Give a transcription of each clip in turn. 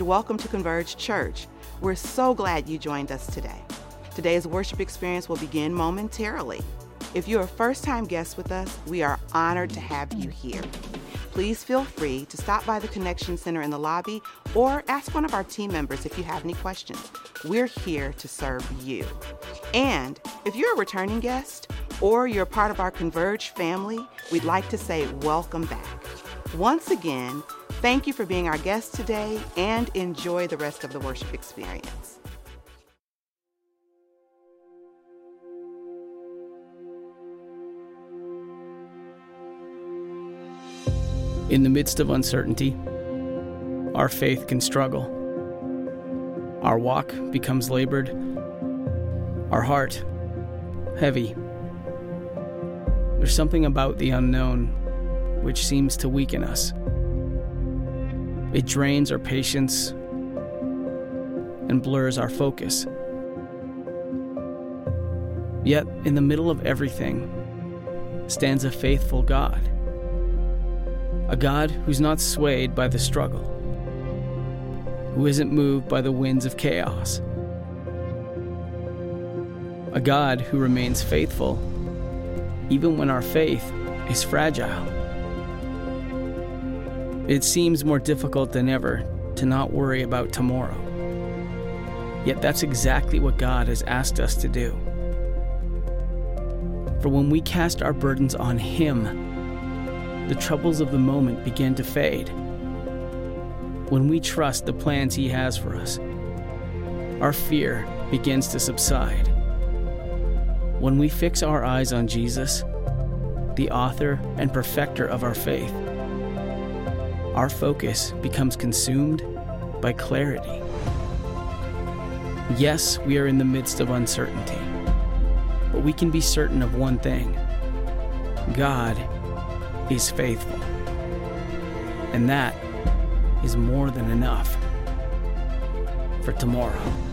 And welcome to Converge Church. We're so glad you joined us today. Today's worship experience will begin momentarily. If you're a first time guest with us, we are honored to have you here. Please feel free to stop by the Connection Center in the lobby or ask one of our team members if you have any questions. We're here to serve you. And if you're a returning guest or you're part of our Converge family, we'd like to say welcome back. Once again, thank you for being our guest today and enjoy the rest of the worship experience. In the midst of uncertainty, our faith can struggle. Our walk becomes labored, our heart heavy. There's something about the unknown which seems to weaken us. It drains our patience and blurs our focus. Yet, in the middle of everything, stands a faithful God a God who's not swayed by the struggle, who isn't moved by the winds of chaos, a God who remains faithful even when our faith is fragile. It seems more difficult than ever to not worry about tomorrow. Yet that's exactly what God has asked us to do. For when we cast our burdens on Him, the troubles of the moment begin to fade. When we trust the plans He has for us, our fear begins to subside. When we fix our eyes on Jesus, the author and perfecter of our faith, our focus becomes consumed by clarity. Yes, we are in the midst of uncertainty, but we can be certain of one thing God is faithful. And that is more than enough for tomorrow.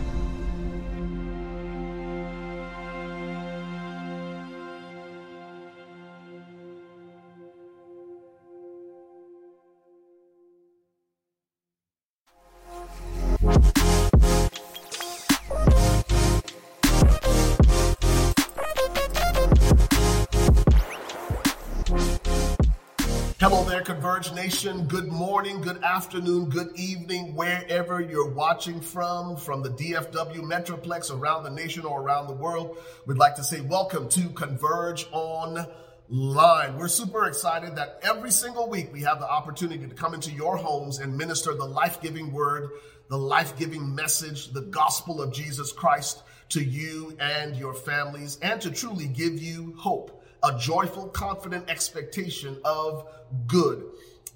Good morning, good afternoon, good evening, wherever you're watching from, from the DFW Metroplex, around the nation, or around the world. We'd like to say welcome to Converge Online. We're super excited that every single week we have the opportunity to come into your homes and minister the life giving word, the life giving message, the gospel of Jesus Christ to you and your families, and to truly give you hope a joyful, confident expectation of good.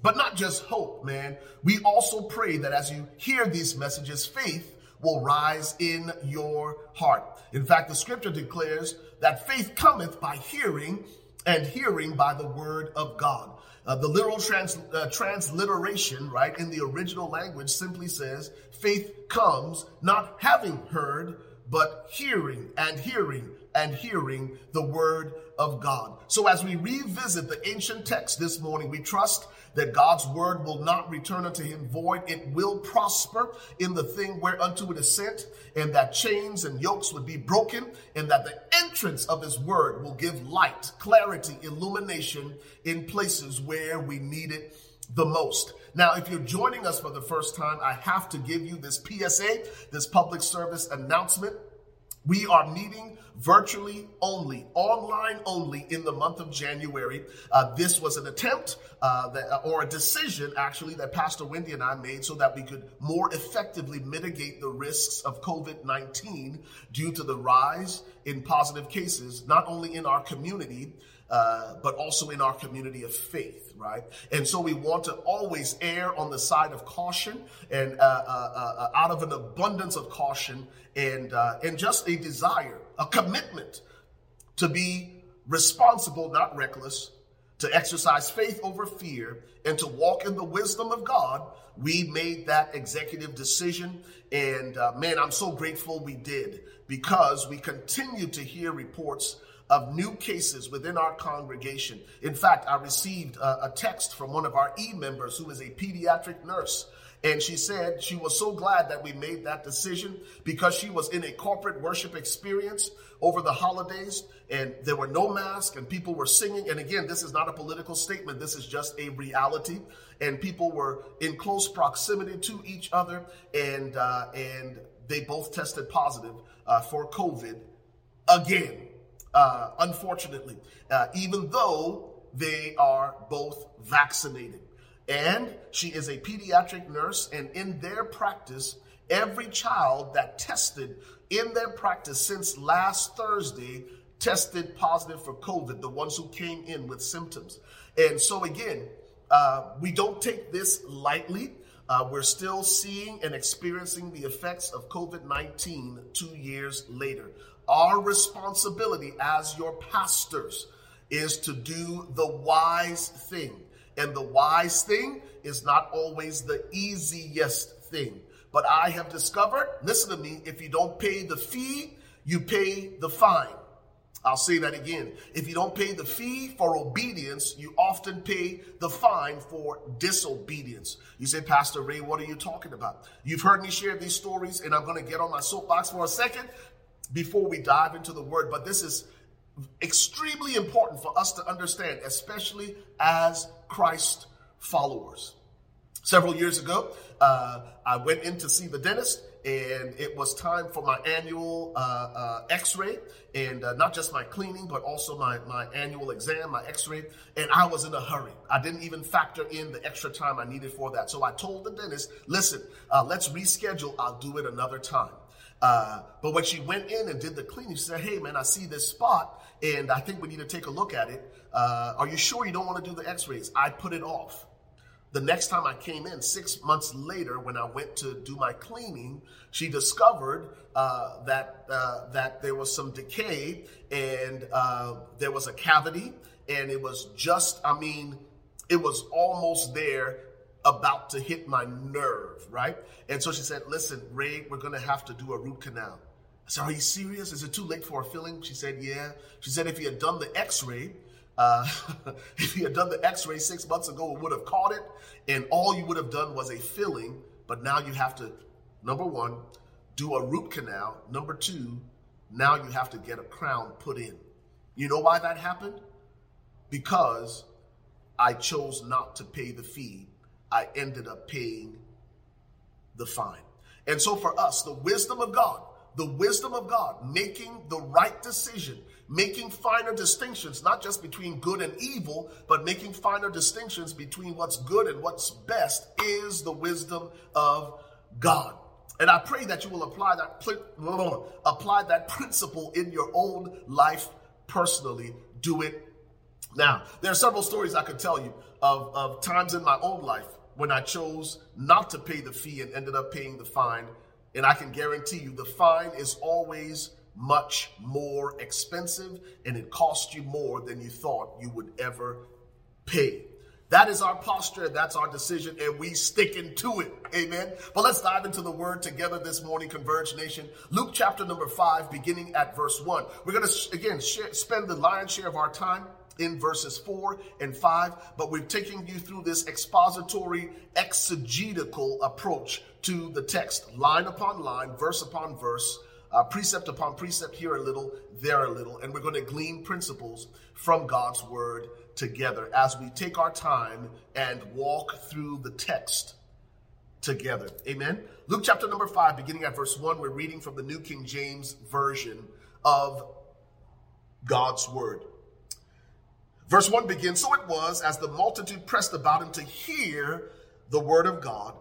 But not just hope, man. We also pray that as you hear these messages, faith will rise in your heart. In fact, the scripture declares that faith cometh by hearing, and hearing by the word of God. Uh, the literal trans, uh, transliteration, right, in the original language simply says, faith comes not having heard, but hearing and hearing and hearing the word of God. So as we revisit the ancient text this morning, we trust that God's word will not return unto him void. It will prosper in the thing whereunto it is sent, and that chains and yokes would be broken, and that the entrance of his word will give light, clarity, illumination in places where we need it the most. Now, if you're joining us for the first time, I have to give you this PSA, this public service announcement. We are meeting virtually only, online only in the month of January. Uh, this was an attempt uh, that, uh, or a decision actually that Pastor Wendy and I made so that we could more effectively mitigate the risks of COVID 19 due to the rise in positive cases, not only in our community, uh, but also in our community of faith, right? And so we want to always err on the side of caution and uh, uh, uh out of an abundance of caution and uh, and just a desire, a commitment to be responsible, not reckless, to exercise faith over fear, and to walk in the wisdom of God. We made that executive decision, and uh, man, I'm so grateful we did because we continue to hear reports of new cases within our congregation. In fact, I received a, a text from one of our e members who is a pediatric nurse And she said she was so glad that we made that decision because she was in a corporate worship experience over the holidays and there were no masks and people were singing. And again, this is not a political statement. This is just a reality. And people were in close proximity to each other and, uh, and they both tested positive uh, for COVID again, uh, unfortunately, uh, even though they are both vaccinated. And she is a pediatric nurse, and in their practice, every child that tested in their practice since last Thursday tested positive for COVID, the ones who came in with symptoms. And so, again, uh, we don't take this lightly. Uh, we're still seeing and experiencing the effects of COVID 19 two years later. Our responsibility as your pastors is to do the wise thing. And the wise thing is not always the easiest thing. But I have discovered, listen to me, if you don't pay the fee, you pay the fine. I'll say that again. If you don't pay the fee for obedience, you often pay the fine for disobedience. You say, Pastor Ray, what are you talking about? You've heard me share these stories, and I'm going to get on my soapbox for a second before we dive into the word. But this is extremely important for us to understand, especially as Christ followers. Several years ago, uh, I went in to see the dentist, and it was time for my annual uh, uh, X-ray, and uh, not just my cleaning, but also my my annual exam, my X-ray. And I was in a hurry. I didn't even factor in the extra time I needed for that. So I told the dentist, "Listen, uh, let's reschedule. I'll do it another time." Uh, but when she went in and did the cleaning, she said, Hey, man, I see this spot and I think we need to take a look at it. Uh, are you sure you don't want to do the x rays? I put it off. The next time I came in, six months later, when I went to do my cleaning, she discovered uh, that uh, that there was some decay and uh, there was a cavity, and it was just, I mean, it was almost there about to hit my nerve, right? And so she said, Listen, Ray, we're going to have to do a root canal. I said, Are you serious? Is it too late for a filling? She said, Yeah. She said, If you had done the x ray, uh, if you had done the x ray six months ago, it would have caught it. And all you would have done was a filling. But now you have to, number one, do a root canal. Number two, now you have to get a crown put in. You know why that happened? Because I chose not to pay the fee I ended up paying the fine. And so for us, the wisdom of God, the wisdom of God, making the right decision, making finer distinctions, not just between good and evil, but making finer distinctions between what's good and what's best is the wisdom of God. And I pray that you will apply that apply that principle in your own life personally. Do it now. There are several stories I could tell you of, of times in my own life when I chose not to pay the fee and ended up paying the fine. And I can guarantee you the fine is always much more expensive and it costs you more than you thought you would ever pay. That is our posture, that's our decision, and we sticking to it. Amen. But let's dive into the word together this morning, Converge Nation. Luke chapter number five, beginning at verse one. We're going to again share, spend the lion's share of our time in verses 4 and 5, but we're taking you through this expository, exegetical approach to the text, line upon line, verse upon verse, uh, precept upon precept, here a little, there a little, and we're going to glean principles from God's word together as we take our time and walk through the text together. Amen. Luke chapter number 5, beginning at verse 1, we're reading from the New King James Version of God's word. Verse 1 begins So it was, as the multitude pressed about him to hear the word of God,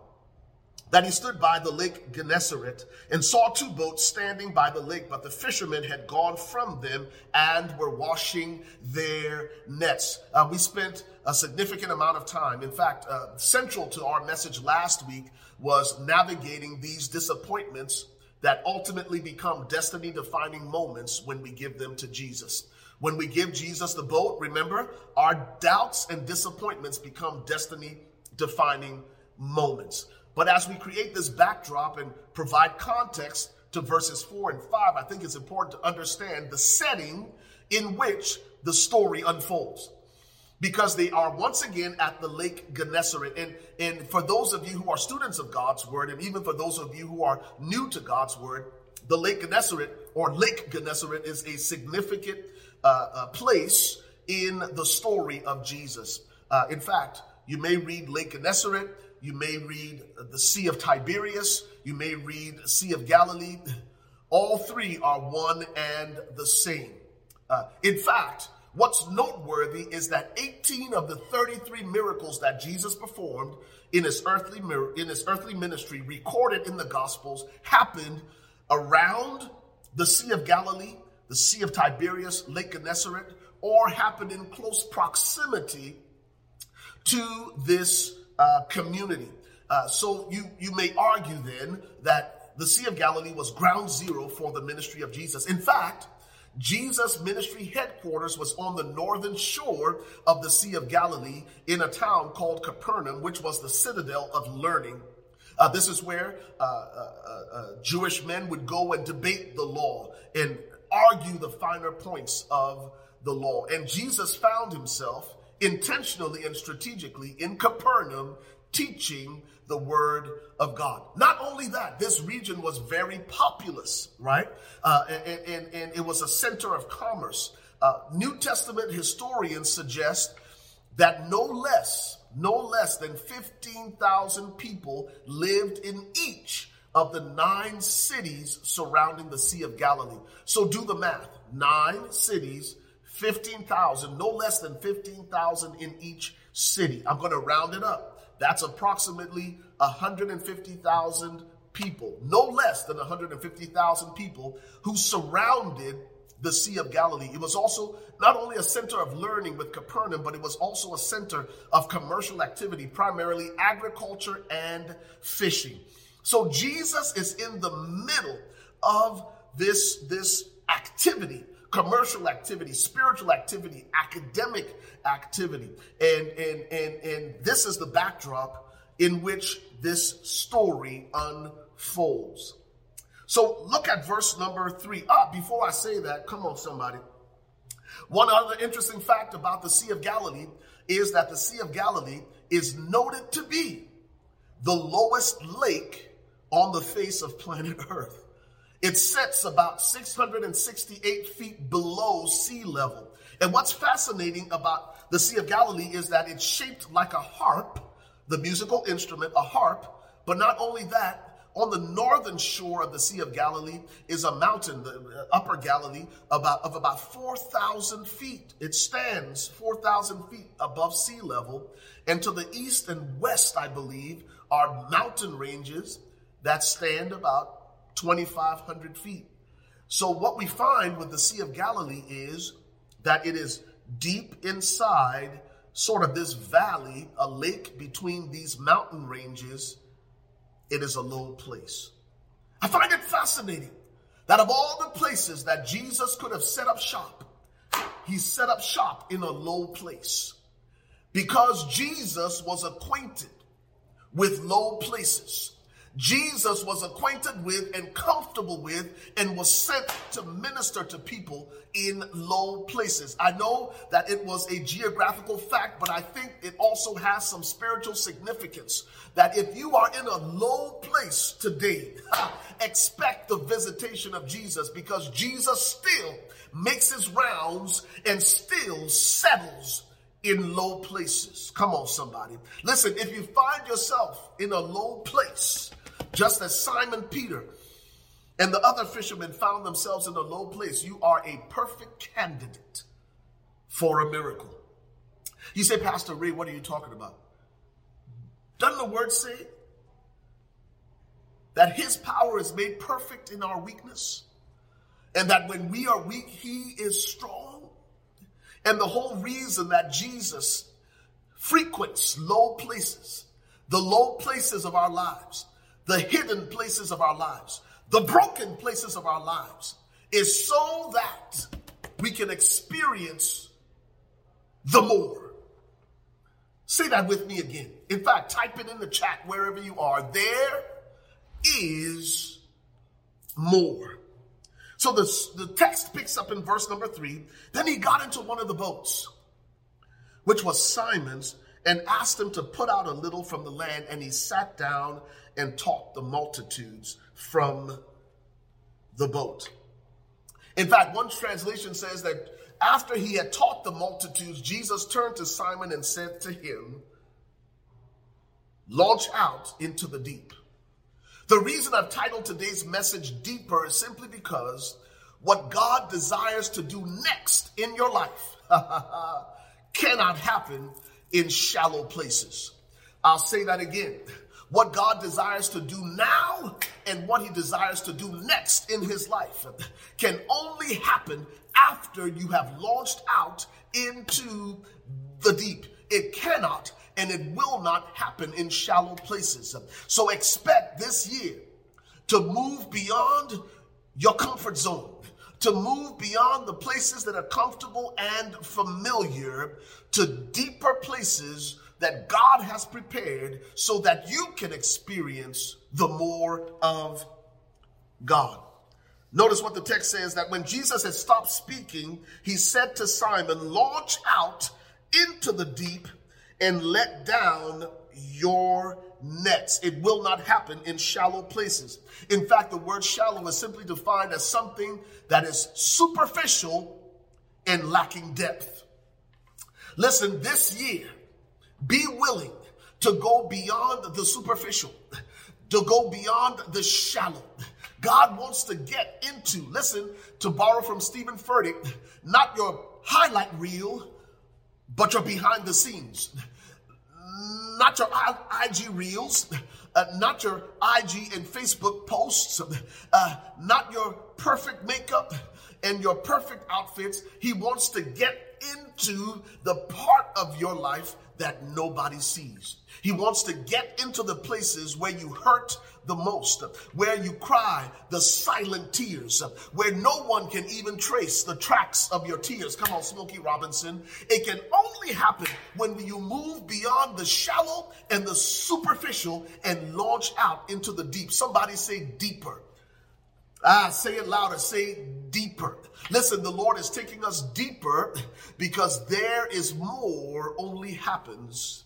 that he stood by the lake Gennesaret and saw two boats standing by the lake, but the fishermen had gone from them and were washing their nets. Uh, we spent a significant amount of time. In fact, uh, central to our message last week was navigating these disappointments that ultimately become destiny defining moments when we give them to Jesus. When we give Jesus the boat, remember, our doubts and disappointments become destiny defining moments. But as we create this backdrop and provide context to verses 4 and 5, I think it's important to understand the setting in which the story unfolds. because they are once again at the Lake Gennesaret. And, and for those of you who are students of God's word, and even for those of you who are new to God's word, the Lake Gennesaret or Lake Gennesaret is a significant uh, uh, place in the story of Jesus. Uh, in fact, you may read Lake Gennesaret, you may read the Sea of Tiberias, you may read Sea of Galilee. All three are one and the same. Uh, in fact, What's noteworthy is that 18 of the 33 miracles that Jesus performed in his earthly in his earthly ministry recorded in the gospels happened around the Sea of Galilee, the Sea of Tiberias, Lake Gennesaret, or happened in close proximity to this uh, community. Uh, so you you may argue then that the Sea of Galilee was ground zero for the ministry of Jesus. In fact, Jesus' ministry headquarters was on the northern shore of the Sea of Galilee in a town called Capernaum, which was the citadel of learning. Uh, this is where uh, uh, uh, uh Jewish men would go and debate the law and argue the finer points of the law. And Jesus found himself intentionally and strategically in Capernaum teaching the word of God. Not only that, this region was very populous, right? Uh, and, and, and, it was a center of commerce. Uh, New Testament historians suggest that no less, no less than 15,000 people lived in each of the nine cities surrounding the Sea of Galilee. So do the math. Nine cities, 15,000, no less than 15,000 in each city. I'm going to round it up. That's approximately 150,000 people, no less than 150,000 people who surrounded the Sea of Galilee. It was also not only a center of learning with Capernaum, but it was also a center of commercial activity, primarily agriculture and fishing. So Jesus is in the middle of this, this activity commercial activity, spiritual activity, academic activity. And, and, and, and this is the backdrop in which this story unfolds. So look at verse number three. Ah, before I say that, come on, somebody. One other interesting fact about the Sea of Galilee is that the Sea of Galilee is noted to be the lowest lake on the face of planet Earth. It sits about 668 feet below sea level. And what's fascinating about the Sea of Galilee is that it's shaped like a harp, the musical instrument, a harp. But not only that, on the northern shore of the Sea of Galilee is a mountain, the uh, upper Galilee, about, of about 4,000 feet. It stands 4,000 feet above sea level. And to the east and west, I believe, are mountain ranges that stand about 2,500 feet. So, what we find with the Sea of Galilee is that it is deep inside sort of this valley, a lake between these mountain ranges. It is a low place. I find it fascinating that of all the places that Jesus could have set up shop, he set up shop in a low place because Jesus was acquainted with low places. Jesus was acquainted with and comfortable with and was sent to minister to people in low places. I know that it was a geographical fact, but I think it also has some spiritual significance that if you are in a low place today, expect the visitation of Jesus because Jesus still makes his rounds and still settles in low places. Come on, somebody. Listen, if you find yourself in a low place, just as Simon Peter and the other fishermen found themselves in a low place, you are a perfect candidate for a miracle. You say, Pastor Ray, what are you talking about? Doesn't the word say that his power is made perfect in our weakness? And that when we are weak, he is strong? And the whole reason that Jesus frequents low places, the low places of our lives, the hidden places of our lives, the broken places of our lives, is so that we can experience the more. Say that with me again. In fact, type it in the chat wherever you are. There is more. So the, the text picks up in verse number three. Then he got into one of the boats, which was Simon's, and asked him to put out a little from the land. And he sat down and taught the multitudes from the boat. In fact, one translation says that after he had taught the multitudes, Jesus turned to Simon and said to him, Launch out into the deep. The reason I've titled today's message Deeper is simply because what God desires to do next in your life cannot happen in shallow places. I'll say that again. What God desires to do now and what he desires to do next in his life can only happen after you have launched out into the deep. It cannot and it will not happen in shallow places. So expect this year to move beyond your comfort zone to move beyond the places that are comfortable and familiar to deeper places that God has prepared so that you can experience the more of God. Notice what the text says that when Jesus had stopped speaking, he said to Simon, Launch out into the deep and let down your nets. It will not happen in shallow places. In fact, the word shallow is simply defined as something that is superficial and lacking depth. Listen, this year, be willing to go beyond the superficial, to go beyond the shallow. God wants to get into, listen, to borrow from Steven Furtick, not your highlight reel, but your behind the scenes not your IG reels, uh, not your IG and Facebook posts, uh, not your perfect makeup and your perfect outfits. He wants to get into the part of your life that nobody sees. He wants to get into the places where you hurt the most, where you cry the silent tears, where no one can even trace the tracks of your tears. Come on, Smokey Robinson. It can only happen when you move beyond the shallow and the superficial and launch out into the deep. Somebody say deeper. Ah, say it louder. Say deeper. Listen, the Lord is taking us deeper because there is more only happens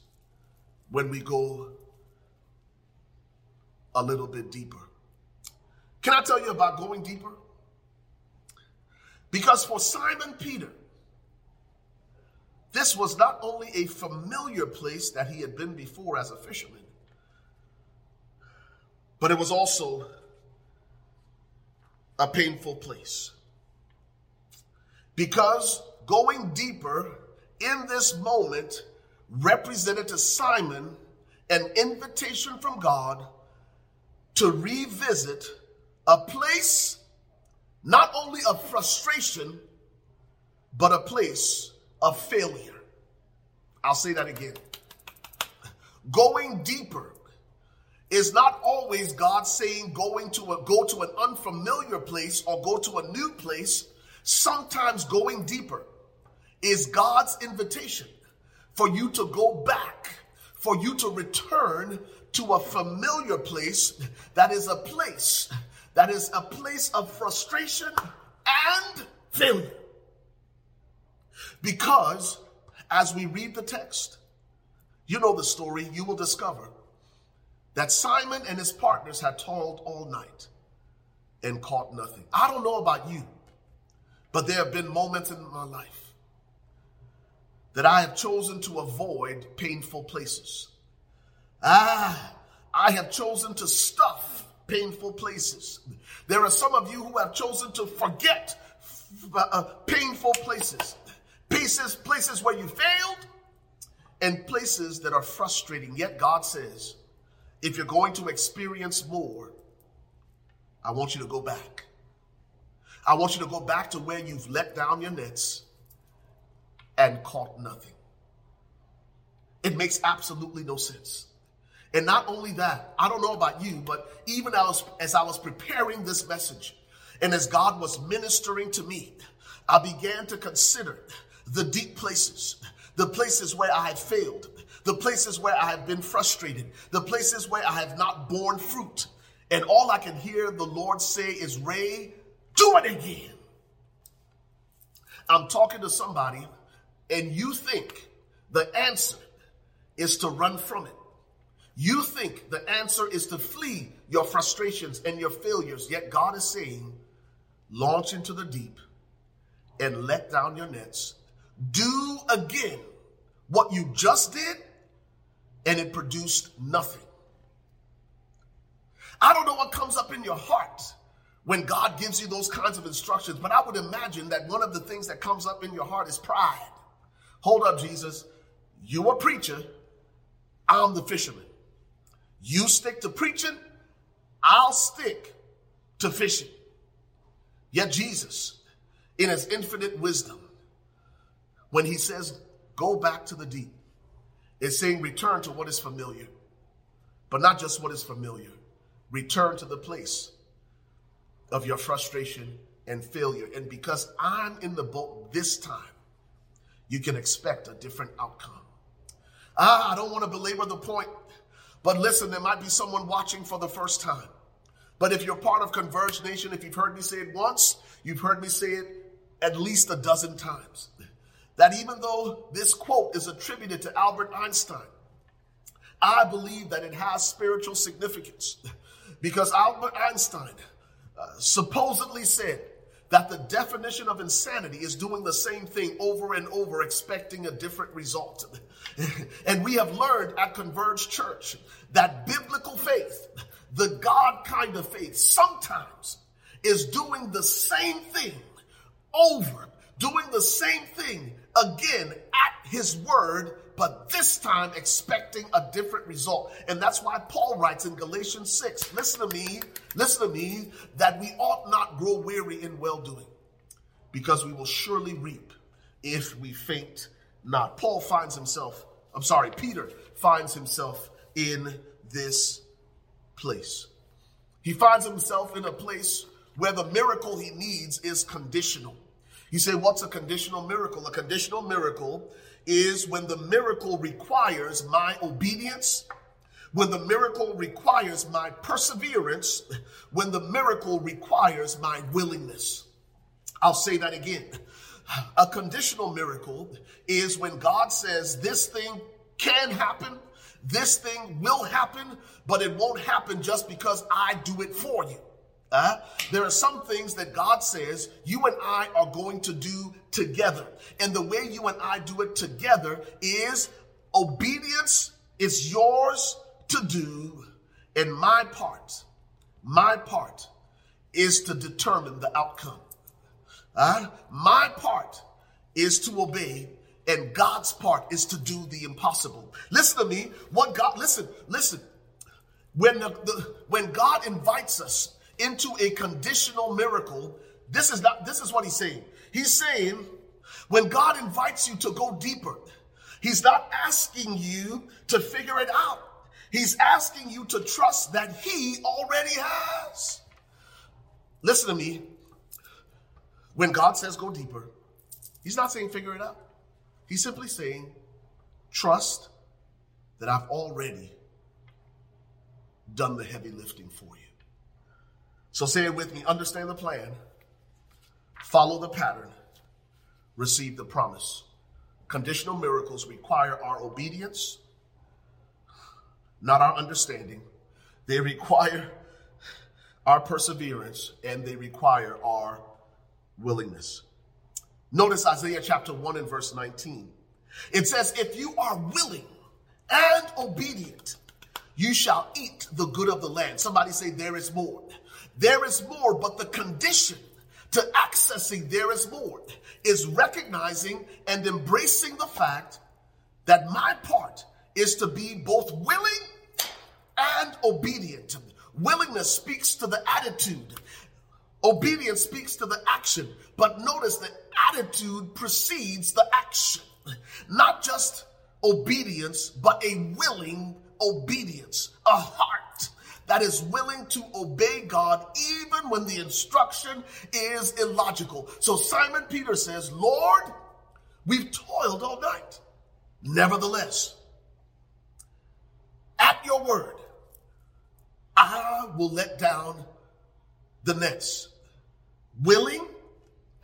when we go a little bit deeper. Can I tell you about going deeper? Because for Simon Peter, this was not only a familiar place that he had been before as a fisherman, but it was also a painful place. Because going deeper in this moment represented to Simon an invitation from God to revisit a place not only of frustration, but a place of failure. I'll say that again. Going deeper is not always God saying going to a, go to an unfamiliar place or go to a new place. Sometimes going deeper is God's invitation for you to go back, for you to return to a familiar place that is a place that is a place of frustration and failure. Because as we read the text, you know the story, you will discover that Simon and his partners had toiled all night and caught nothing. I don't know about you, but there have been moments in my life that I have chosen to avoid painful places. Ah, I have chosen to stuff painful places. There are some of you who have chosen to forget uh, painful places, places, places where you failed, and places that are frustrating. Yet God says, if you're going to experience more, I want you to go back. I want you to go back to where you've let down your nets and caught nothing. It makes absolutely no sense. And not only that, I don't know about you, but even as, as I was preparing this message and as God was ministering to me, I began to consider the deep places, the places where I had failed, the places where I have been frustrated, the places where I have not borne fruit. And all I can hear the Lord say is, Ray, do it again. I'm talking to somebody, and you think the answer is to run from it. You think the answer is to flee your frustrations and your failures, yet God is saying, launch into the deep and let down your nets. Do again what you just did, and it produced nothing. I don't know what comes up in your heart when God gives you those kinds of instructions, but I would imagine that one of the things that comes up in your heart is pride. Hold up, Jesus. You a preacher, I'm the fisherman. You stick to preaching, I'll stick to fishing. Yet Jesus, in his infinite wisdom, when he says, go back to the deep, is saying, return to what is familiar. But not just what is familiar, return to the place of your frustration and failure. And because I'm in the boat this time, you can expect a different outcome. Ah, I don't want to belabor the point, but listen, there might be someone watching for the first time. But if you're part of Converge Nation, if you've heard me say it once, you've heard me say it at least a dozen times. That even though this quote is attributed to Albert Einstein, I believe that it has spiritual significance because Albert Einstein uh, supposedly said that the definition of insanity is doing the same thing over and over, expecting a different result. and we have learned at Converge Church that biblical faith, the God kind of faith, sometimes is doing the same thing over, doing the same thing again at his word but this time expecting a different result. And that's why Paul writes in Galatians 6 listen to me, listen to me, that we ought not grow weary in well doing, because we will surely reap if we faint not. Paul finds himself, I'm sorry, Peter finds himself in this place. He finds himself in a place where the miracle he needs is conditional. You say, what's a conditional miracle? A conditional miracle is when the miracle requires my obedience, when the miracle requires my perseverance, when the miracle requires my willingness. I'll say that again. A conditional miracle is when God says this thing can happen, this thing will happen, but it won't happen just because I do it for you. Uh, there are some things that God says you and I are going to do together. And the way you and I do it together is obedience is yours to do. And my part, my part is to determine the outcome. Uh, my part is to obey and God's part is to do the impossible. Listen to me. What God, listen, listen. When the, the when God invites us into a conditional miracle, this is not, this is what he's saying. He's saying, when God invites you to go deeper, he's not asking you to figure it out. He's asking you to trust that he already has. Listen to me. When God says go deeper, he's not saying figure it out. He's simply saying trust that I've already done the heavy lifting for you. So say it with me understand the plan, follow the pattern, receive the promise. Conditional miracles require our obedience, not our understanding. They require our perseverance and they require our willingness. Notice Isaiah chapter 1 and verse 19. It says, If you are willing and obedient, you shall eat the good of the land. Somebody say, There is more. There is more, but the condition to accessing there is more is recognizing and embracing the fact that my part is to be both willing and obedient. Willingness speaks to the attitude. Obedience speaks to the action. But notice the attitude precedes the action. Not just obedience, but a willing obedience, a heart that is willing to obey God even when the instruction is illogical. So Simon Peter says, Lord, we've toiled all night. Nevertheless, at your word, I will let down the nets, willing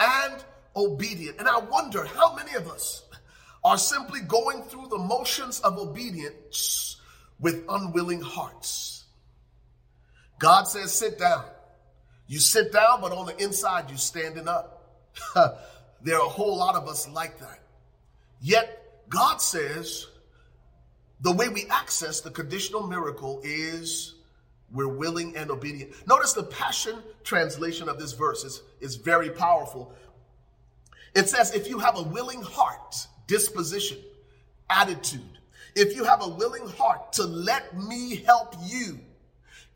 and obedient. And I wonder how many of us are simply going through the motions of obedience with unwilling hearts. God says, sit down. You sit down, but on the inside, you're standing up. there are a whole lot of us like that. Yet, God says the way we access the conditional miracle is we're willing and obedient. Notice the Passion translation of this verse is, is very powerful. It says, if you have a willing heart, disposition, attitude, if you have a willing heart to let me help you.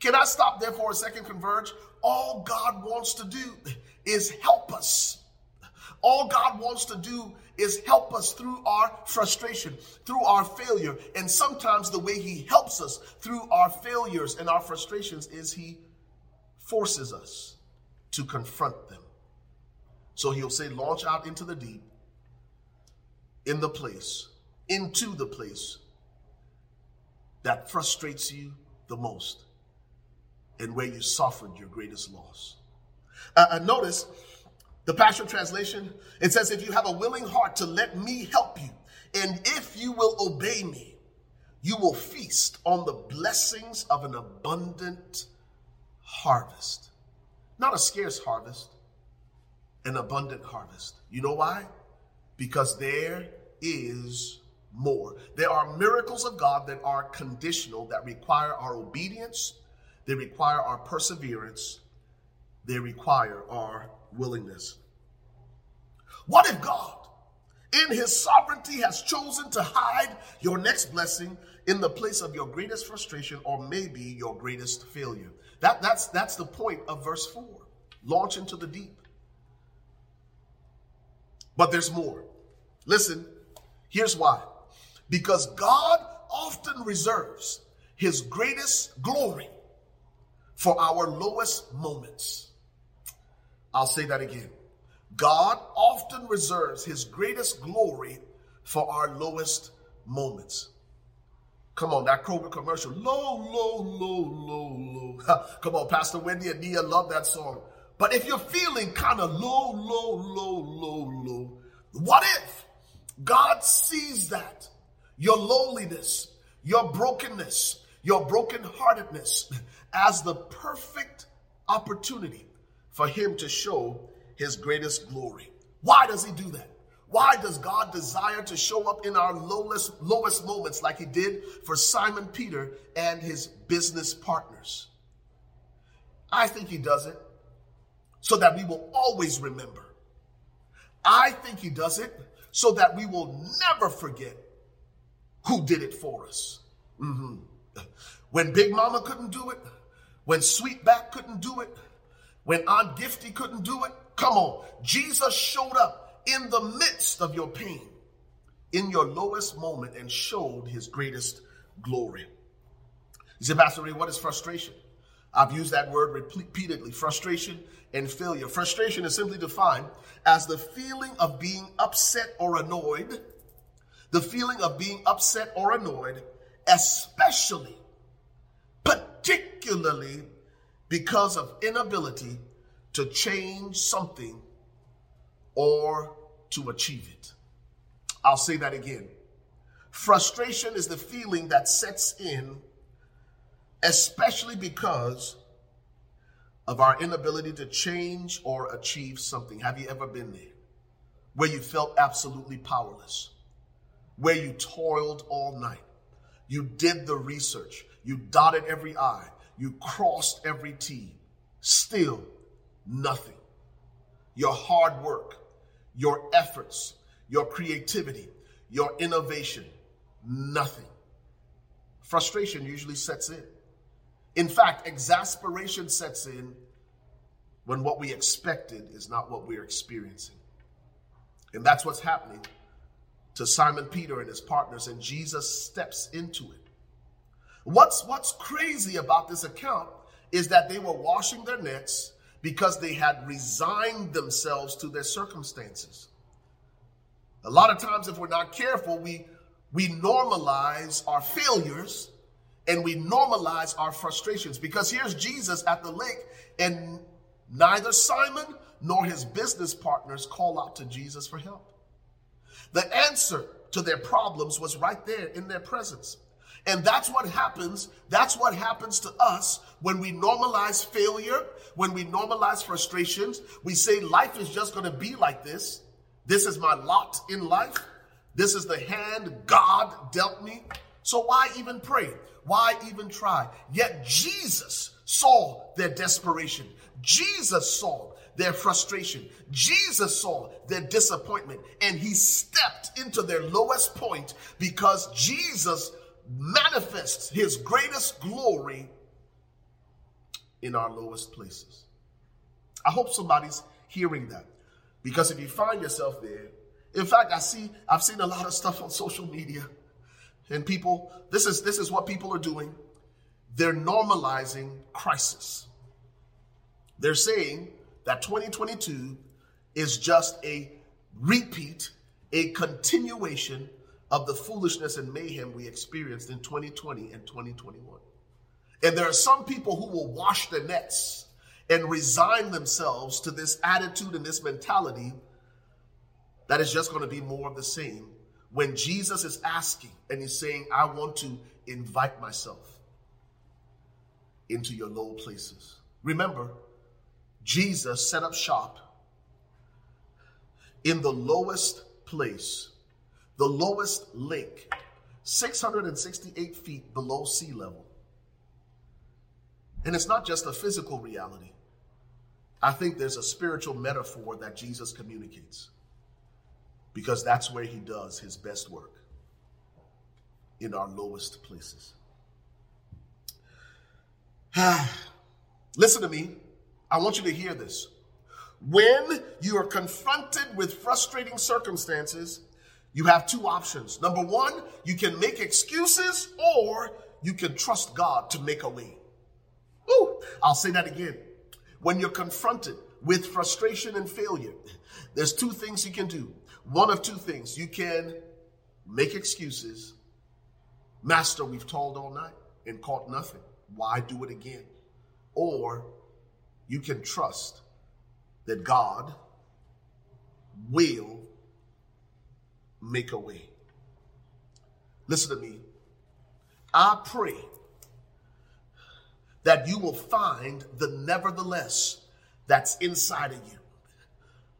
Can I stop there for a second, Converge? All God wants to do is help us. All God wants to do is help us through our frustration, through our failure. And sometimes the way He helps us through our failures and our frustrations is He forces us to confront them. So He'll say, launch out into the deep, in the place, into the place that frustrates you the most and where you suffered your greatest loss. Uh, uh, notice the Passion Translation, it says, If you have a willing heart to let me help you, and if you will obey me, you will feast on the blessings of an abundant harvest. Not a scarce harvest, an abundant harvest. You know why? Because there is more. There are miracles of God that are conditional, that require our obedience, they require our perseverance, they require our willingness. What if God, in his sovereignty, has chosen to hide your next blessing in the place of your greatest frustration or maybe your greatest failure? That, that's, that's the point of verse 4. Launch into the deep. But there's more. Listen, here's why. Because God often reserves his greatest glory for our lowest moments. I'll say that again. God often reserves his greatest glory for our lowest moments. Come on, that Kroger commercial. Low, low, low, low, low. Come on, Pastor Wendy and Nia love that song. But if you're feeling kind of low, low, low, low, low, what if God sees that? Your lowliness, your brokenness, your brokenheartedness as the perfect opportunity for Him to show His greatest glory. Why does He do that? Why does God desire to show up in our lowest, lowest moments like He did for Simon Peter and his business partners? I think He does it so that we will always remember. I think He does it so that we will never forget who did it for us. Mm-hmm. When Big Mama couldn't do it, when Sweetback couldn't do it, when Aunt Gifty couldn't do it, come on. Jesus showed up in the midst of your pain, in your lowest moment, and showed his greatest glory. You say, Pastor Ray, what is frustration? I've used that word repeatedly frustration and failure. Frustration is simply defined as the feeling of being upset or annoyed, the feeling of being upset or annoyed, especially, particularly because of inability to change something or to achieve it. I'll say that again. Frustration is the feeling that sets in, especially because of our inability to change or achieve something. Have you ever been there? Where you felt absolutely powerless, where you toiled all night, you did the research, you dotted every I, you crossed every T, still nothing. Your hard work, your efforts, your creativity, your innovation, nothing. Frustration usually sets in. In fact, exasperation sets in when what we expected is not what we're experiencing. And that's what's happening to Simon Peter and his partners, and Jesus steps into it. What's, what's crazy about this account is that they were washing their nets because they had resigned themselves to their circumstances. A lot of times, if we're not careful, we, we normalize our failures and we normalize our frustrations because here's Jesus at the lake, and neither Simon nor his business partners call out to Jesus for help. The answer to their problems was right there in their presence. And that's what happens. That's what happens to us when we normalize failure, when we normalize frustrations. We say life is just going to be like this. This is my lot in life. This is the hand God dealt me. So why even pray? Why even try? Yet Jesus saw their desperation. Jesus saw their frustration. Jesus saw their disappointment and he stepped into their lowest point because Jesus manifests his greatest glory in our lowest places. I hope somebody's hearing that because if you find yourself there, in fact, I see, I've seen a lot of stuff on social media and people, this is, this is what people are doing. They're normalizing crisis. They're saying that 2022 is just a repeat, a continuation of the foolishness and mayhem we experienced in 2020 and 2021. And there are some people who will wash their nets and resign themselves to this attitude and this mentality that is just going to be more of the same when Jesus is asking and he's saying, I want to invite myself into your low places. Remember, Jesus set up shop in the lowest place, the lowest lake, 668 feet below sea level. And it's not just a physical reality. I think there's a spiritual metaphor that Jesus communicates because that's where he does his best work in our lowest places. Listen to me. I want you to hear this. When you are confronted with frustrating circumstances, you have two options. Number one, you can make excuses or you can trust God to make a way. Ooh, I'll say that again. When you're confronted with frustration and failure, there's two things you can do. One of two things. You can make excuses. Master, we've told all night and caught nothing. Why do it again? Or you can trust that God will make a way. Listen to me. I pray that you will find the nevertheless that's inside of you.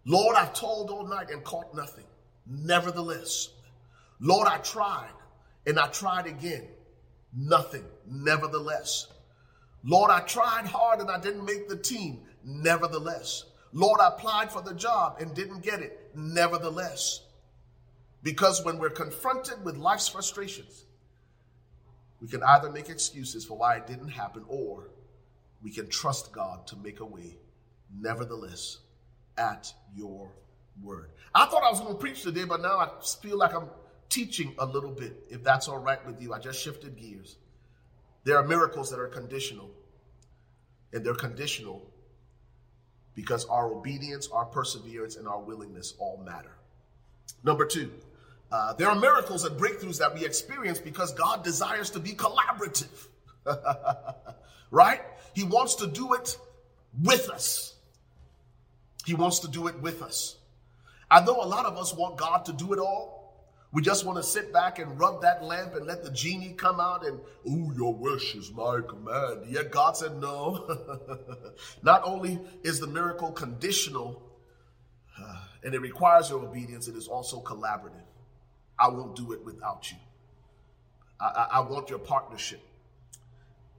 Lord, I've toiled all night and caught nothing. Nevertheless, Lord, I tried and I tried again. Nothing. Nevertheless. Lord, I tried hard and I didn't make the team. Nevertheless. Lord, I applied for the job and didn't get it. Nevertheless. Because when we're confronted with life's frustrations, we can either make excuses for why it didn't happen or we can trust God to make a way. Nevertheless, at your word. I thought I was going to preach today, but now I feel like I'm teaching a little bit, if that's all right with you. I just shifted gears. There are miracles that are conditional, and they're conditional because our obedience, our perseverance, and our willingness all matter. Number two, uh, there are miracles and breakthroughs that we experience because God desires to be collaborative. right? He wants to do it with us. He wants to do it with us. I know a lot of us want God to do it all, we just want to sit back and rub that lamp and let the genie come out and, oh, your wish is my command. Yet God said no. Not only is the miracle conditional and it requires your obedience, it is also collaborative. I won't do it without you. I, I, I want your partnership.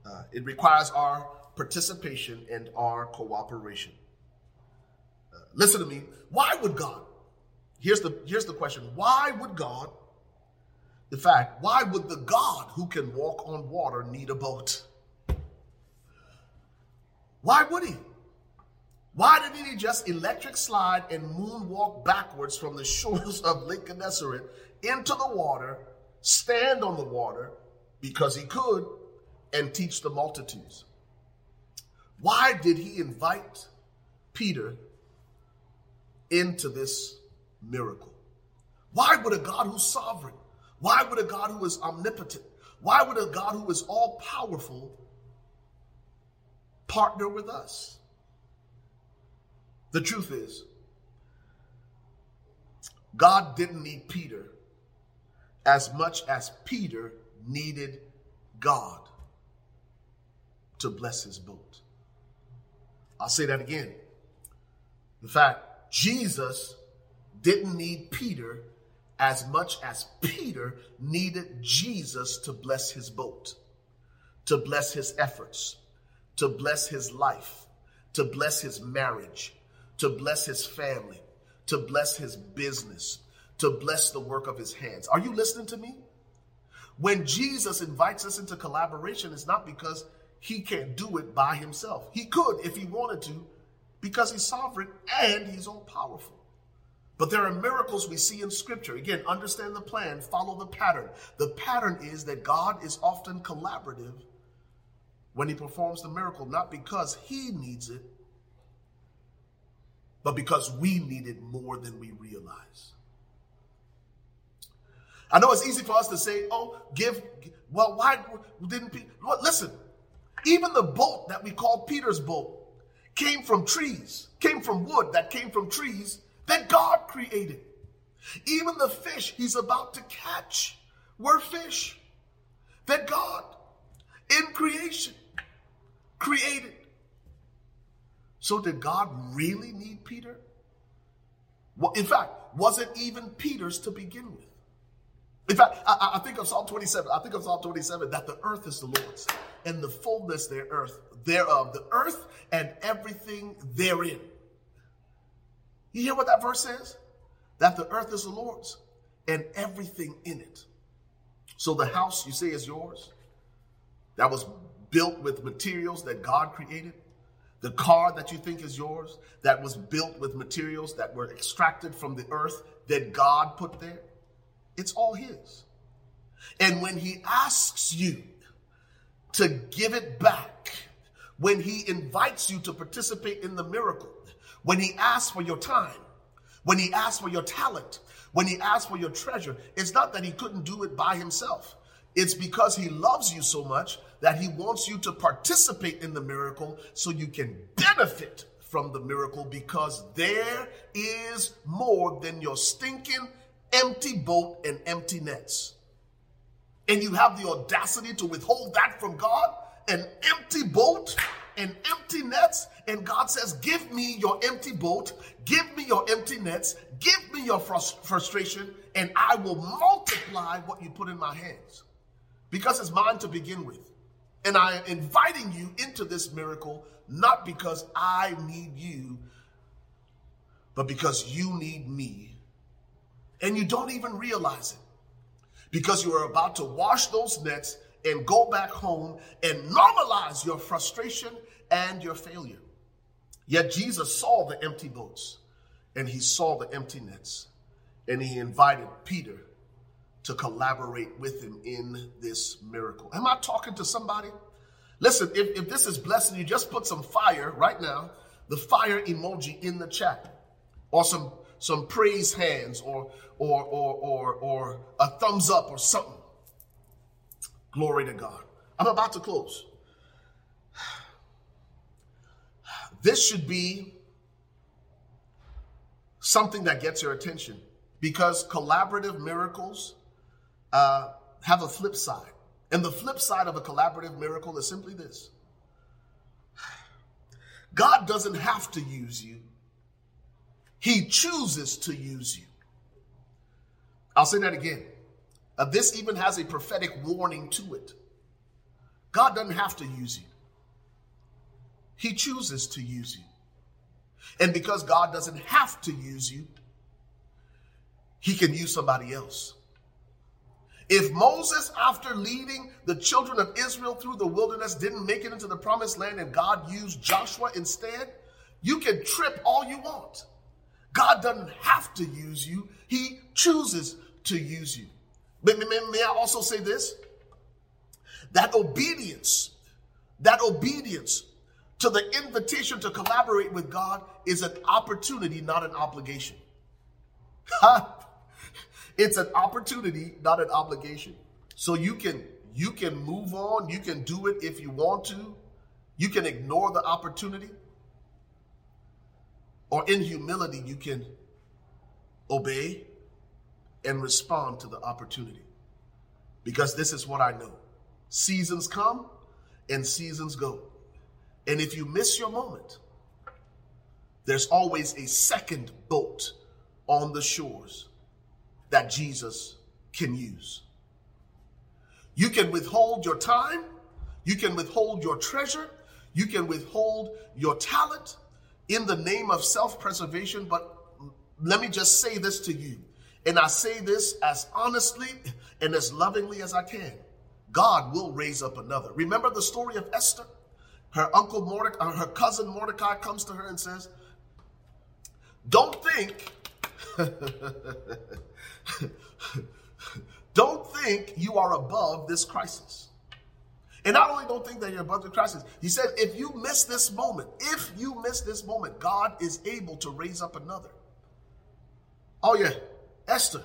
Uh, it requires our participation and our cooperation. Uh, listen to me. Why would God Here's the, here's the question why would God, in fact, why would the God who can walk on water need a boat? Why would he? Why didn't he just electric slide and moonwalk backwards from the shores of Lake Gennesaret into the water, stand on the water because he could, and teach the multitudes? Why did he invite Peter into this miracle. Why would a God who's sovereign, why would a God who is omnipotent, why would a God who is all powerful partner with us? The truth is, God didn't need Peter as much as Peter needed God to bless his boat. I'll say that again. In fact, Jesus didn't need Peter as much as Peter needed Jesus to bless his boat, to bless his efforts, to bless his life, to bless his marriage, to bless his family, to bless his business, to bless the work of his hands. Are you listening to me? When Jesus invites us into collaboration, it's not because he can't do it by himself. He could if he wanted to, because he's sovereign and he's all powerful. But there are miracles we see in scripture. Again, understand the plan, follow the pattern. The pattern is that God is often collaborative when he performs the miracle, not because he needs it, but because we need it more than we realize. I know it's easy for us to say, oh, give, well, why didn't Peter? Well, listen, even the boat that we call Peter's boat came from trees, came from wood that came from trees that God created. Even the fish he's about to catch were fish that God in creation created. So did God really need Peter? Well, in fact, was it even Peter's to begin with? In fact, I, I, think of Psalm 27. I think of Psalm 27 that the earth is the Lord's and the fullness their earth thereof, the earth and everything therein. You hear what that verse says? That the earth is the Lord's and everything in it. So the house you say is yours, that was built with materials that God created. The car that you think is yours, that was built with materials that were extracted from the earth that God put there. It's all His. And when He asks you to give it back, when He invites you to participate in the miracle, when He asks for your time, when He asks for your talent, when He asks for your treasure, it's not that He couldn't do it by Himself. It's because He loves you so much that He wants you to participate in the miracle so you can benefit from the miracle because there is more than your stinking empty boat and empty nets. And you have the audacity to withhold that from God, an empty boat and empty nets. And God says, Give me your empty boat, give me your empty nets, give me your frustration, and I will multiply what you put in my hands because it's mine to begin with. And I am inviting you into this miracle not because I need you, but because you need me and you don't even realize it because you are about to wash those nets and go back home and normalize your frustration and your failure. Yet Jesus saw the empty boats and he saw the empty nets and he invited Peter to collaborate with him in this miracle. Am I talking to somebody? Listen, if, if this is blessing you, just put some fire right now, the fire emoji in the chat, or some some praise hands or or or or or a thumbs up or something. Glory to God. I'm about to close. This should be something that gets your attention because collaborative miracles uh, have a flip side. And the flip side of a collaborative miracle is simply this God doesn't have to use you he chooses to use you. I'll say that again. Uh, this even has a prophetic warning to it. God doesn't have to use you, He chooses to use you. And because God doesn't have to use you, He can use somebody else. If Moses, after leading the children of Israel through the wilderness, didn't make it into the promised land and God used Joshua instead, you can trip all you want. God doesn't have to use you, He chooses to use you. But may I also say this? That obedience, that obedience to the invitation to collaborate with God is an opportunity, not an obligation. it's an opportunity, not an obligation. So you can you can move on, you can do it if you want to. You can ignore the opportunity or in humility, you can obey and respond to the opportunity. Because this is what I know seasons come and seasons go. And if you miss your moment, there's always a second boat on the shores that Jesus can use. You can withhold your time, you can withhold your treasure, you can withhold your talent in the name of self preservation. But let me just say this to you, and I say this as honestly and as lovingly as I can. God will raise up another. Remember the story of Esther? Her uncle Mordecai, her cousin Mordecai comes to her and says, Don't think, don't think you are above this crisis. And not only don't think that you're above the crisis, he said, if you miss this moment, if you miss this moment, God is able to raise up another. Oh, yeah, Esther,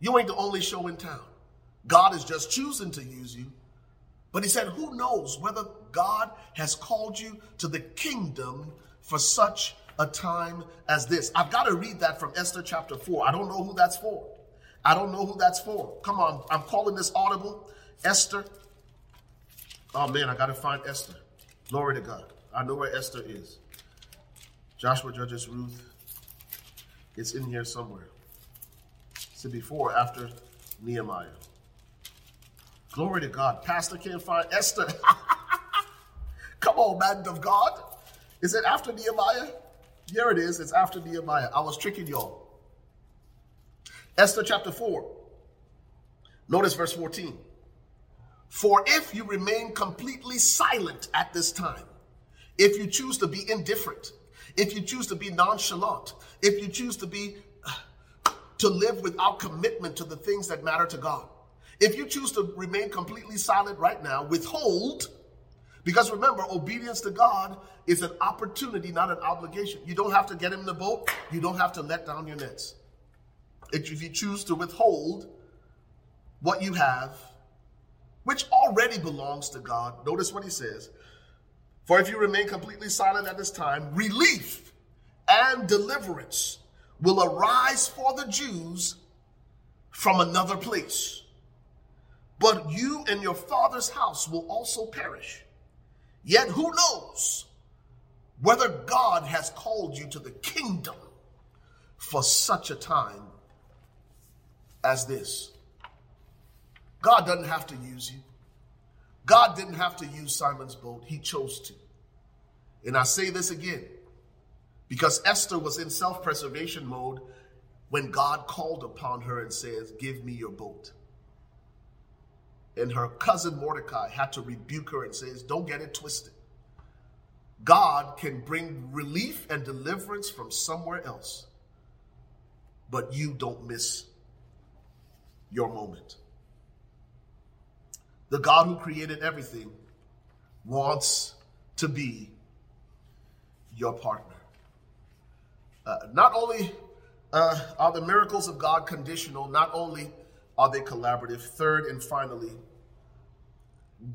you ain't the only show in town. God is just choosing to use you. But he said, Who knows whether God has called you to the kingdom for such a time as this? I've got to read that from Esther chapter 4. I don't know who that's for. I don't know who that's for. Come on, I'm calling this audible. Esther. Oh man, I got to find Esther. Glory to God. I know where Esther is. Joshua Judges Ruth. It's in here somewhere. It's before, after Nehemiah. Glory to God. Pastor can't find Esther. Come on, man of God. Is it after Nehemiah? Here it is. It's after Nehemiah. I was tricking y'all. Esther chapter 4. Notice verse 14. For if you remain completely silent at this time, if you choose to be indifferent, if you choose to be nonchalant, if you choose to be to live without commitment to the things that matter to God, if you choose to remain completely silent right now, withhold, because remember, obedience to God is an opportunity, not an obligation. You don't have to get in the boat, you don't have to let down your nets. If you choose to withhold what you have, which already belongs to God, notice what he says. For if you remain completely silent at this time, relief and deliverance will arise for the Jews from another place but you and your father's house will also perish. Yet who knows whether God has called you to the kingdom for such a time as this? God doesn't have to use you. God didn't have to use Simon's boat, he chose to. And I say this again because Esther was in self preservation mode when God called upon her and says, Give me your boat and her cousin Mordecai had to rebuke her and says, Don't get it twisted. God can bring relief and deliverance from somewhere else, but you don't miss your moment. The God who created everything wants to be your partner. Uh, not only uh, are the miracles of God conditional, not only are they collaborative? Third and finally,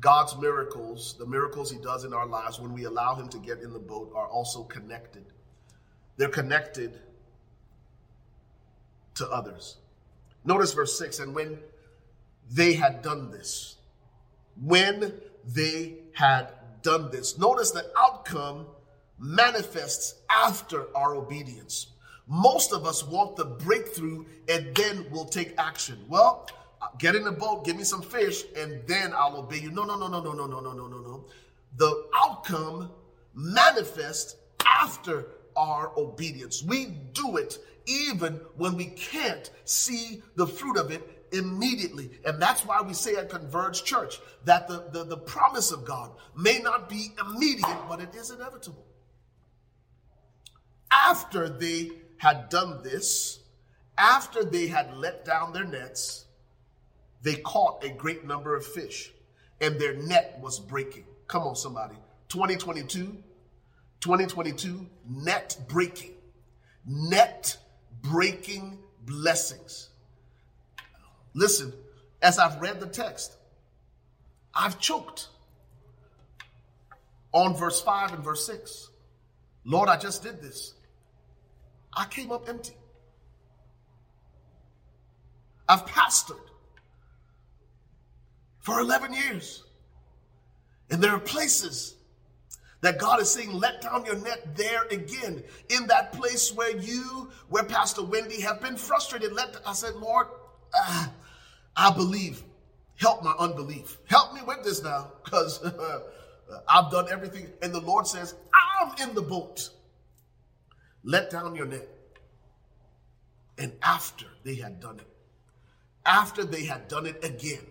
God's miracles, the miracles he does in our lives when we allow him to get in the boat, are also connected. They're connected to others. Notice verse 6 and when they had done this, when they had done this, notice the outcome manifests after our obedience. Most of us want the breakthrough and then we'll take action. Well, get in the boat, give me some fish, and then I'll obey you. No, no, no, no, no, no, no, no, no, no, no. The outcome manifests after our obedience. We do it even when we can't see the fruit of it immediately. And that's why we say at Converge Church that the, the, the promise of God may not be immediate, but it is inevitable. After they had done this, after they had let down their nets, they caught a great number of fish and their net was breaking. Come on, somebody. 2022, 2022, net breaking, net breaking blessings. Listen, as I've read the text, I've choked on verse 5 and verse 6. Lord, I just did this. I came up empty. I've pastored for 11 years. And there are places that God is saying, let down your net there again. In that place where you, where Pastor Wendy have been frustrated. Let, I said, Lord, uh, I believe. Help my unbelief. Help me with this now, because I've done everything. And the Lord says, I'm in the boat. Let down your net. And after they had done it, after they had done it again,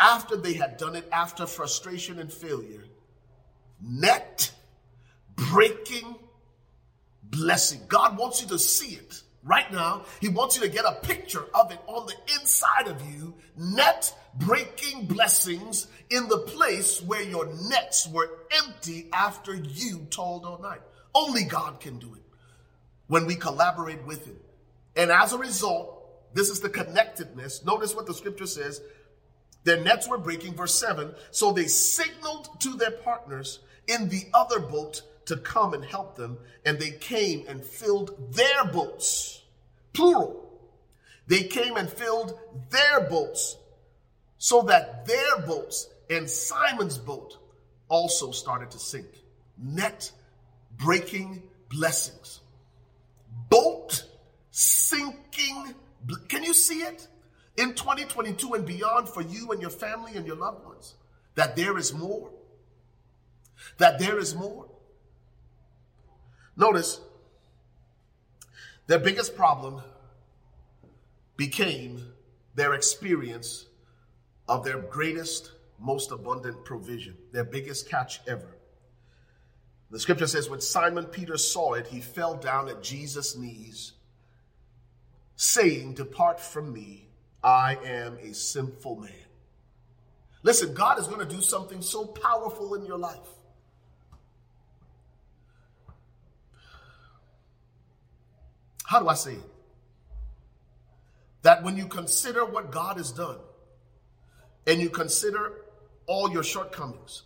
after they had done it after frustration and failure, net breaking blessing. God wants you to see it right now. He wants you to get a picture of it on the inside of you. Net breaking blessings in the place where your nets were empty after you told all night. Only God can do it when we collaborate with Him. And as a result, this is the connectedness. Notice what the scripture says. Their nets were breaking, verse 7. So they signaled to their partners in the other boat to come and help them, and they came and filled their boats. Plural. They came and filled their boats so that their boats and Simon's boat also started to sink. Net breaking blessings. Boat sinking. Can you see it? In 2022 and beyond for you and your family and your loved ones, that there is more that there is more. Notice, their biggest problem became their experience of their greatest, most abundant provision, their biggest catch ever. The scripture says, when Simon Peter saw it, he fell down at Jesus' knees, saying, Depart from me, I am a sinful man. Listen, God is going to do something so powerful in your life. How do I say it? That when you consider what God has done and you consider all your shortcomings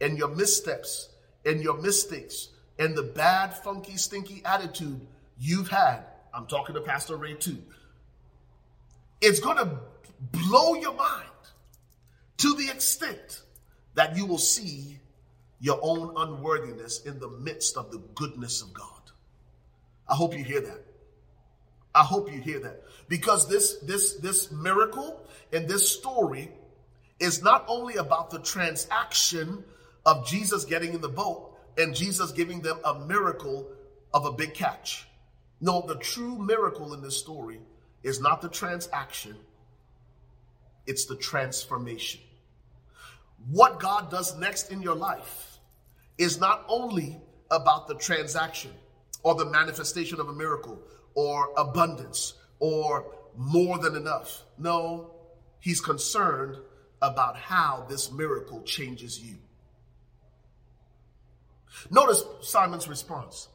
and your missteps and your mistakes and the bad, funky, stinky attitude you've had, I'm talking to Pastor Ray too, it's going to blow your mind to the extent that you will see your own unworthiness in the midst of the goodness of God. I hope you hear that. I hope you hear that because this this this miracle and this story is not only about the transaction of Jesus getting in the boat and Jesus giving them a miracle of a big catch. No, the true miracle in this story is not the transaction, it's the transformation. What God does next in your life is not only about the transaction or the manifestation of a miracle or abundance or more than enough. No, he's concerned about how this miracle changes you. Notice Simon's response.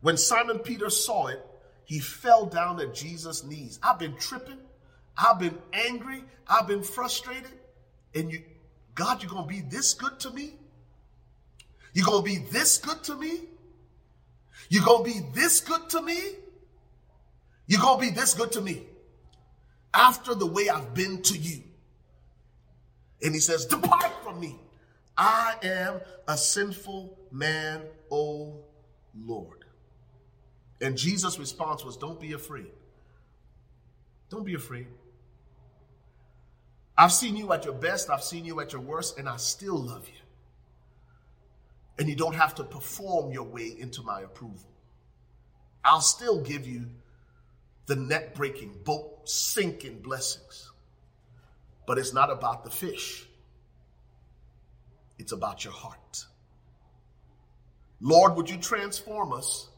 When Simon Peter saw it, he fell down at Jesus' knees. I've been tripping. I've been angry. I've been frustrated. And you, God, you're going to be this good to me? You're going to be this good to me? You're going to be this good to me? You're going to be this good to me after the way I've been to you. And he says, Depart from me. I am a sinful man, O Lord. And Jesus' response was, Don't be afraid. Don't be afraid. I've seen you at your best, I've seen you at your worst, and I still love you. And you don't have to perform your way into my approval. I'll still give you the net breaking, boat sinking blessings. But it's not about the fish, it's about your heart. Lord, would you transform us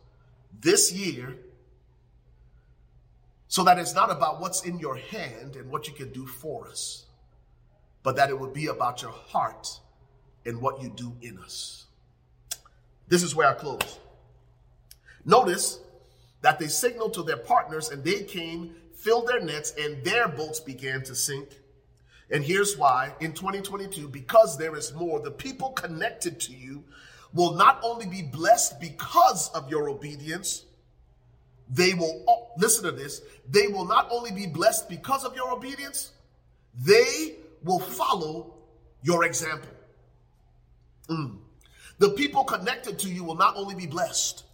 this year so that it's not about what's in your hand and what you can do for us, but that it would be about your heart and what you do in us. This is where I close. Notice that they signaled to their partners and they came, filled their nets, and their boats began to sink. And here's why in 2022, because there is more, the people connected to you will not only be blessed because of your obedience, they will listen to this, they will not only be blessed because of your obedience, they will follow your example. Mm. The people connected to you will not only be blessed,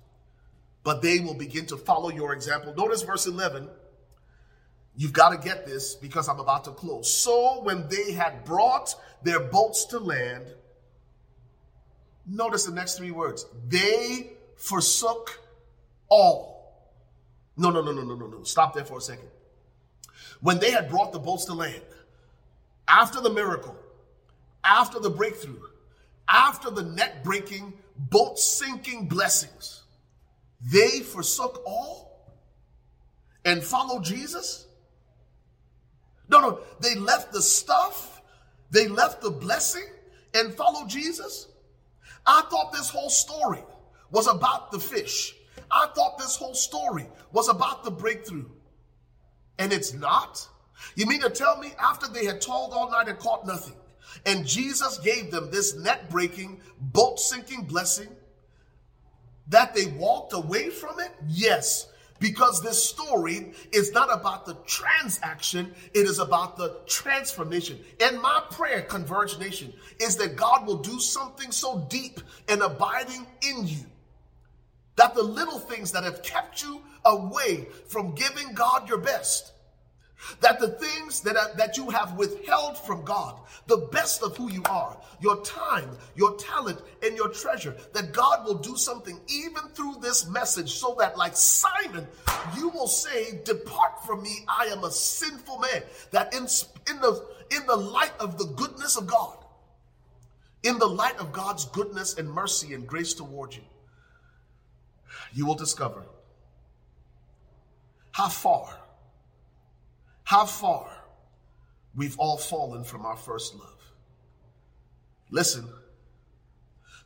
but they will begin to follow your example. Notice verse 11. You've got to get this because I'm about to close. So when they had brought their boats to land, notice the next three words they forsook all. No, no, no, no, no, no, no. Stop there for a second. When they had brought the boats to land, after the miracle, after the breakthrough, after the net breaking, boat sinking blessings, they forsook all and followed Jesus? No, no, they left the stuff, they left the blessing and followed Jesus. I thought this whole story was about the fish. I thought this whole story was about the breakthrough. And it's not. You mean to tell me after they had toiled all night and caught nothing, and Jesus gave them this net breaking, boat sinking blessing, that they walked away from it? Yes, because this story is not about the transaction, it is about the transformation. And my prayer, Converge Nation, is that God will do something so deep and abiding in you that the little things that have kept you away from giving God your best that the things that, are, that you have withheld from God, the best of who you are, your time, your talent, and your treasure, that God will do something even through this message so that, like Simon, you will say, Depart from me, I am a sinful man. That in, in, the, in the light of the goodness of God, in the light of God's goodness and mercy and grace toward you, you will discover how far how far we've all fallen from our first love. Listen,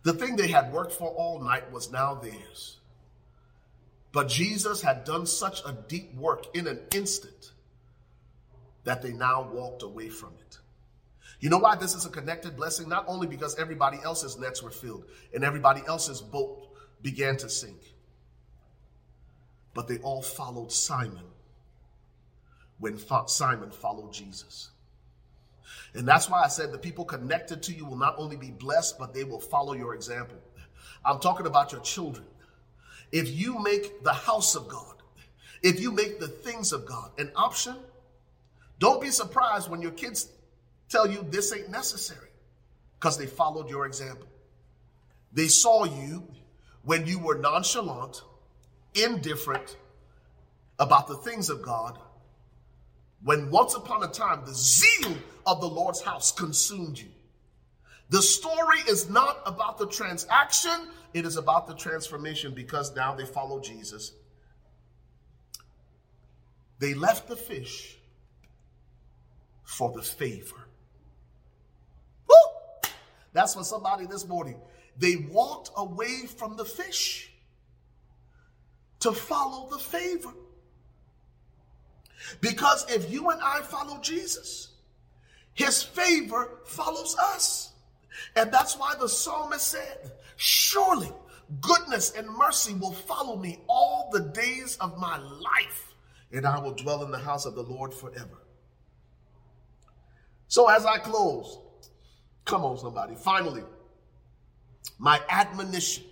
the thing they had worked for all night was now theirs. But Jesus had done such a deep work in an instant that they now walked away from it. You know why this is a connected blessing? Not only because everybody else's nets were filled and everybody else's boat began to sink, but they all followed Simon when Simon followed Jesus. And that's why I said the people connected to you will not only be blessed, but they will follow your example. I'm talking about your children. If you make the house of God, if you make the things of God an option, don't be surprised when your kids tell you this ain't necessary because they followed your example. They saw you when you were nonchalant, indifferent about the things of God, when once upon a time the zeal of the Lord's house consumed you. The story is not about the transaction, it is about the transformation because now they follow Jesus. They left the fish for the favor. Woo! That's for somebody this morning. They walked away from the fish to follow the favor. Because if you and I follow Jesus, his favor follows us. And that's why the psalmist said, Surely goodness and mercy will follow me all the days of my life, and I will dwell in the house of the Lord forever. So as I close, come on, somebody. Finally, my admonition,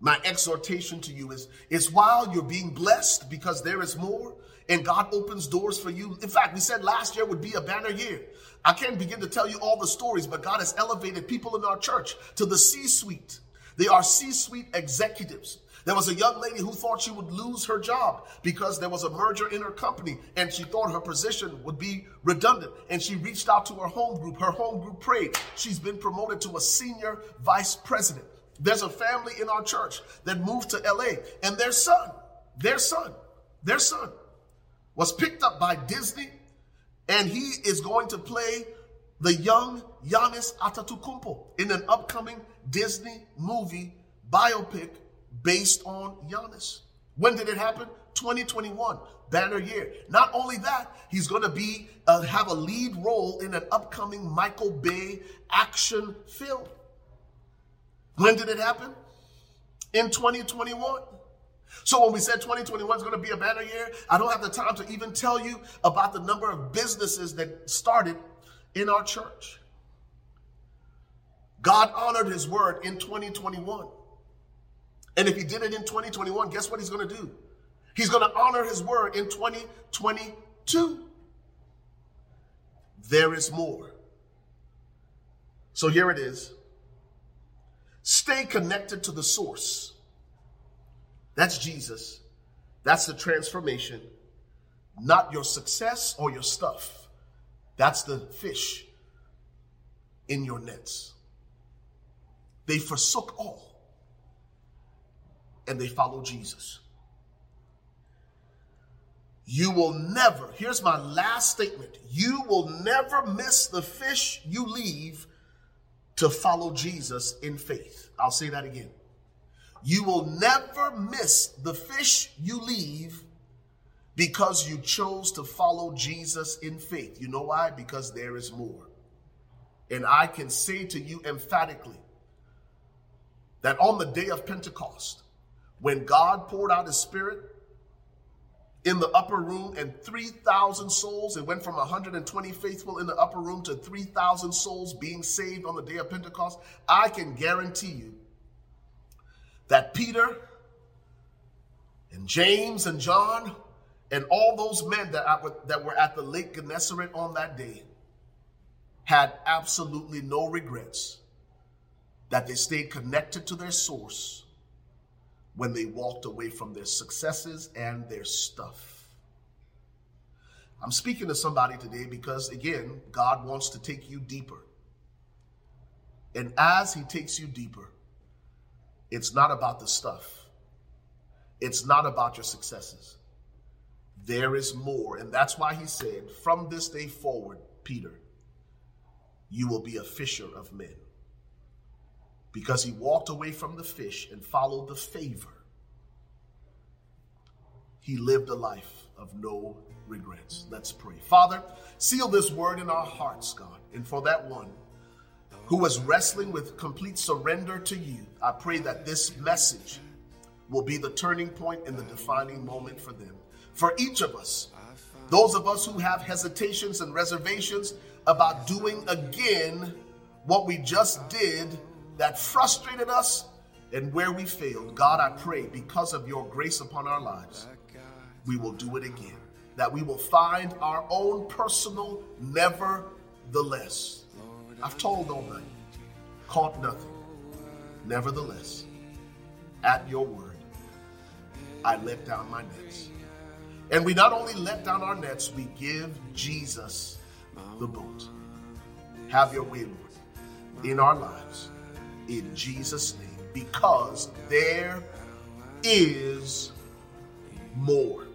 my exhortation to you is, is while you're being blessed because there is more, and God opens doors for you. In fact, we said last year would be a banner year. I can't begin to tell you all the stories, but God has elevated people in our church to the C suite. They are C suite executives. There was a young lady who thought she would lose her job because there was a merger in her company and she thought her position would be redundant. And she reached out to her home group. Her home group prayed. She's been promoted to a senior vice president. There's a family in our church that moved to LA and their son, their son, their son was picked up by Disney, and he is going to play the young Giannis Antetokounmpo in an upcoming Disney movie biopic based on Giannis. When did it happen? 2021, banner year. Not only that, he's going to be uh, have a lead role in an upcoming Michael Bay action film. When did it happen? In 2021. So when we said 2021 is going to be a banner year, I don't have the time to even tell you about the number of businesses that started in our church. God honored his word in 2021. And if he did it in 2021, guess what he's going to do? He's going to honor his word in 2022. There is more. So here it is. Stay connected to the source. That's Jesus. That's the transformation, not your success or your stuff. That's the fish in your nets. They forsook all and they followed Jesus. You will never, here's my last statement you will never miss the fish you leave to follow Jesus in faith. I'll say that again. You will never miss the fish you leave because you chose to follow Jesus in faith. You know why? Because there is more. And I can say to you emphatically that on the day of Pentecost, when God poured out his spirit in the upper room and 3,000 souls, it went from 120 faithful in the upper room to 3,000 souls being saved on the day of Pentecost. I can guarantee you that Peter and James and John and all those men that, that were at the Lake Gennesaret on that day had absolutely no regrets that they stayed connected to their source when they walked away from their successes and their stuff. I'm speaking to somebody today because, again, God wants to take you deeper. And as He takes you deeper, it's not about the stuff, it's not about your successes. There is more. And that's why He said, From this day forward, Peter, you will be a fisher of men because he walked away from the fish and followed the favor. He lived a life of no regrets. Let's pray. Father, seal this word in our hearts, God. And for that one who was wrestling with complete surrender to you, I pray that this message will be the turning point and the defining moment for them. For each of us, those of us who have hesitations and reservations about doing again what we just did that frustrated us and where we failed, God, I pray because of your grace upon our lives, we will do it again. That we will find our own personal nevertheless. I've told all night, caught nothing. Nevertheless, at your word, I let down my nets. And we not only let down our nets, we give Jesus the boat. Have your way, Lord, in our lives in Jesus' name because there is more.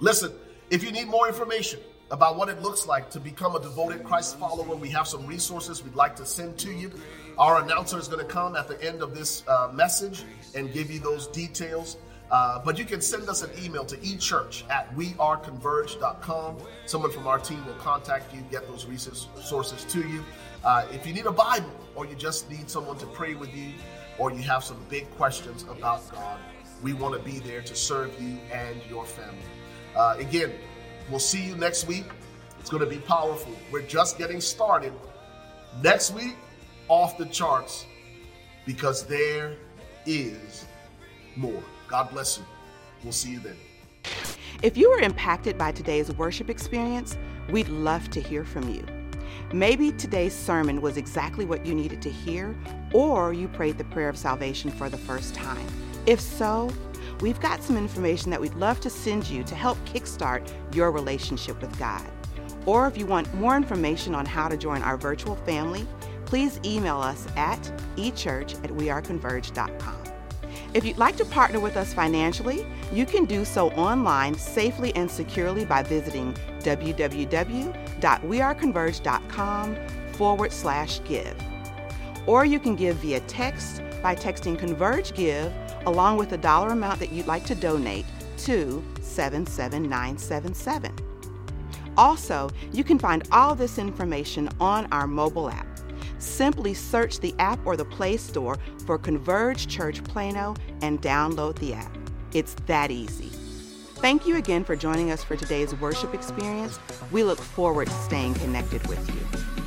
Listen, if you need more information about what it looks like to become a devoted Christ follower, we have some resources we'd like to send to you. Our announcer is going to come at the end of this uh, message and give you those details. Uh, but you can send us an email to echurch at weareconverge.com. Someone from our team will contact you, get those resources to you. Uh, if you need a Bible or you just need someone to pray with you or you have some big questions about God, we want to be there to serve you and your family. Uh, again, we'll see you next week. It's going to be powerful. We're just getting started. Next week, off the charts because there is more. God bless you. We'll see you then. If you were impacted by today's worship experience, we'd love to hear from you. Maybe today's sermon was exactly what you needed to hear, or you prayed the prayer of salvation for the first time. If so, we've got some information that we'd love to send you to help kickstart your relationship with God. Or if you want more information on how to join our virtual family, please email us at echurch at weareconverge.com. If you'd like to partner with us financially, you can do so online safely and securely by visiting www.weareconverge.com forward slash give. Or you can give via text by texting Converge Give along with the dollar amount that you'd like to donate to 77977. Also, you can find all this information on our mobile app. Simply search the app or the Play Store for Converge Church Plano and download the app. It's that easy. Thank you again for joining us for today's worship experience. We look forward to staying connected with you.